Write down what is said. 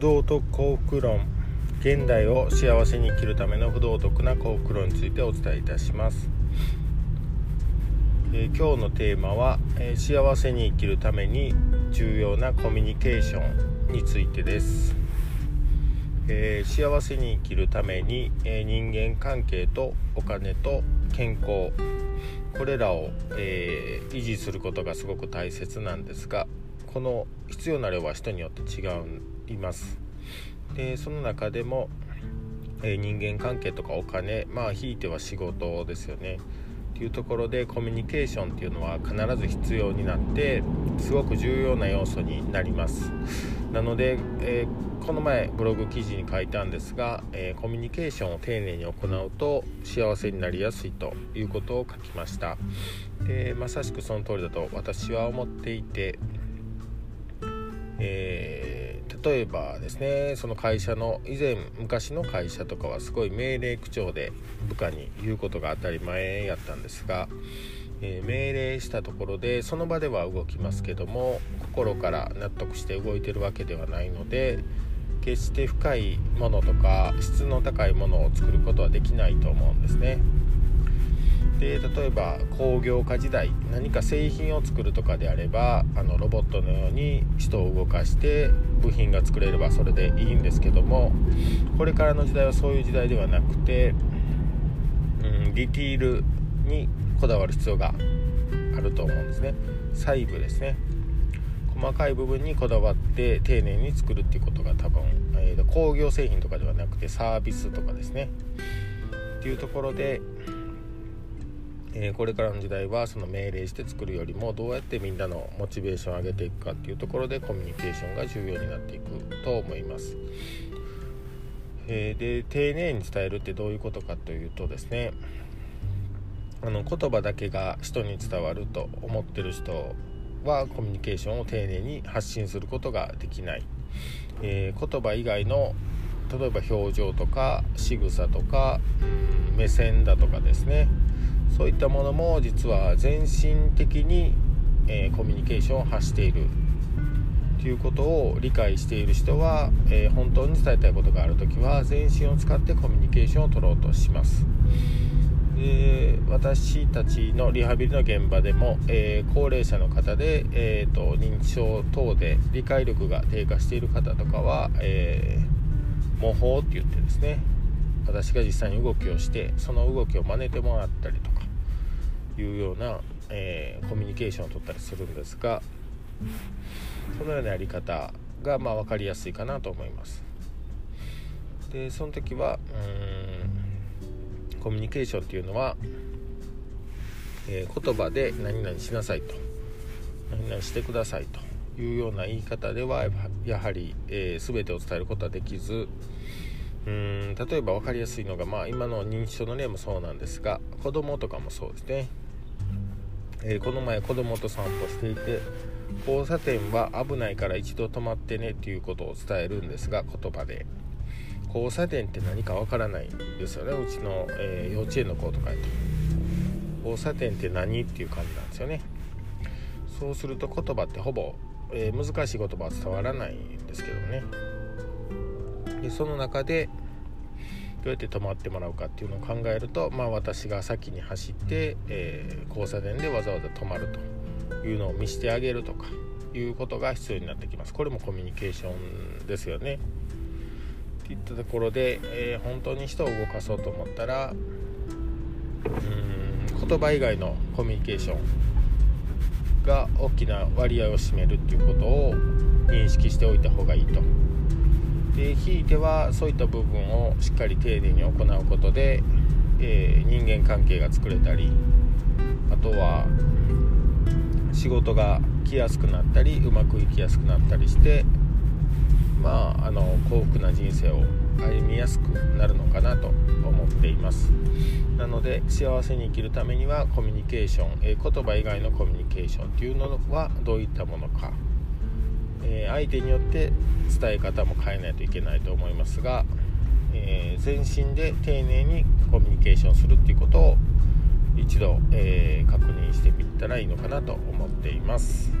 道徳幸福論。現代を幸せに生きるための不道徳な幸福論についてお伝えいたします、えー、今日のテーマは、えー、幸せに生きるために重要なコミュニケーションについてです、えー、幸せに生きるために、え人間関係とお金と健康。これらを、え維持することがすごく大切なんですがこの必要な量は人によって違います。でその中でも、えー、人間関係とかお金まあひいては仕事ですよね。っていうところでコミュニケーションっていうのは必ず必要になってすごく重要な要素になります。なので、えー、この前ブログ記事に書いたんですが、えー、コミュニケーションを丁寧に行うと幸せになりやすいということを書きました。でまさしくその通りだと私は思っていてえー、例えばですねその会社の以前昔の会社とかはすごい命令口調で部下に言うことが当たり前やったんですが、えー、命令したところでその場では動きますけども心から納得して動いてるわけではないので決して深いものとか質の高いものを作ることはできないと思うんですね。で例えば工業化時代何か製品を作るとかであればあのロボットのように人を動かして部品が作れればそれでいいんですけどもこれからの時代はそういう時代ではなくて、うん、ディティールにこだわる必要があると思うんですね。細部ですね。細かい部分にこだわって丁寧に作るっていうことが多分、えー、工業製品とかではなくてサービスとかですね。っていうところでえー、これからの時代はその命令して作るよりもどうやってみんなのモチベーションを上げていくかっていうところでコミュニケーションが重要になっていくと思います。えー、で丁寧に伝えるってどういうことかというとですねあの言葉だけが人に伝わると思ってる人はコミュニケーションを丁寧に発信することができない、えー、言葉以外の例えば表情とか仕草とか、目線だとかですねそういったものも実は全身的に、えー、コミュニケーションを発しているということを理解している人は、えー、本当に伝えたいことがある時は全身を使ってコミュニケーションを取ろうとします。で私たちのリハビリの現場でも、えー、高齢者の方で、えーと、認知症等で理解力が低下している方とかは、えー、模倣って言ってですね私が実際に動きをしてその動きを真似てもらったりというような、えー、コミュニケーションを取ったりするんですがそのようなやり方がまあ分かりやすいかなと思います。でその時はうんコミュニケーションっていうのは、えー、言葉で何々しなさいと何々してくださいというような言い方ではやはり、えー、全てを伝えることはできずうん例えば分かりやすいのが、まあ、今の認知症の例もそうなんですが子供とかもそうですね、えー、この前子供と散歩していて交差点は危ないから一度止まってねっていうことを伝えるんですが言葉で。交差点って何かわからないんですよね。うちの、えー、幼稚園の子とかやと。交差点って何っていう感じなんですよね。そうすると言葉ってほぼ、えー、難しい言葉は伝わらないんですけどね。でその中でどうやって止まってもらうかっていうのを考えると、まあ、私が先に走って、えー、交差点でわざわざ止まるというのを見せてあげるとかいうことが必要になってきます。これもコミュニケーションですよね。っていったところで、えー、本当に人を動かそうと思ったらうん言葉以外のコミュニケーションが大きな割合を占めるっていうことを認識しておいた方がいいと。でひいてはそういった部分をしっかり丁寧に行うことで、えー、人間関係が作れたりあとは仕事が来やすくなったりうまくいきやすくなったりしてまああの幸福な人生を歩みやすくなるのかなと思っています。なので幸せに生きるためにはコミュニケーション、えー、言葉以外のコミュニケーションっていうのはどういったものか、相手によって伝え方も変えないといけないと思いますが、えー、全身で丁寧にコミュニケーションするっていうことを一度、えー、確認してみたらいいのかなと思っています。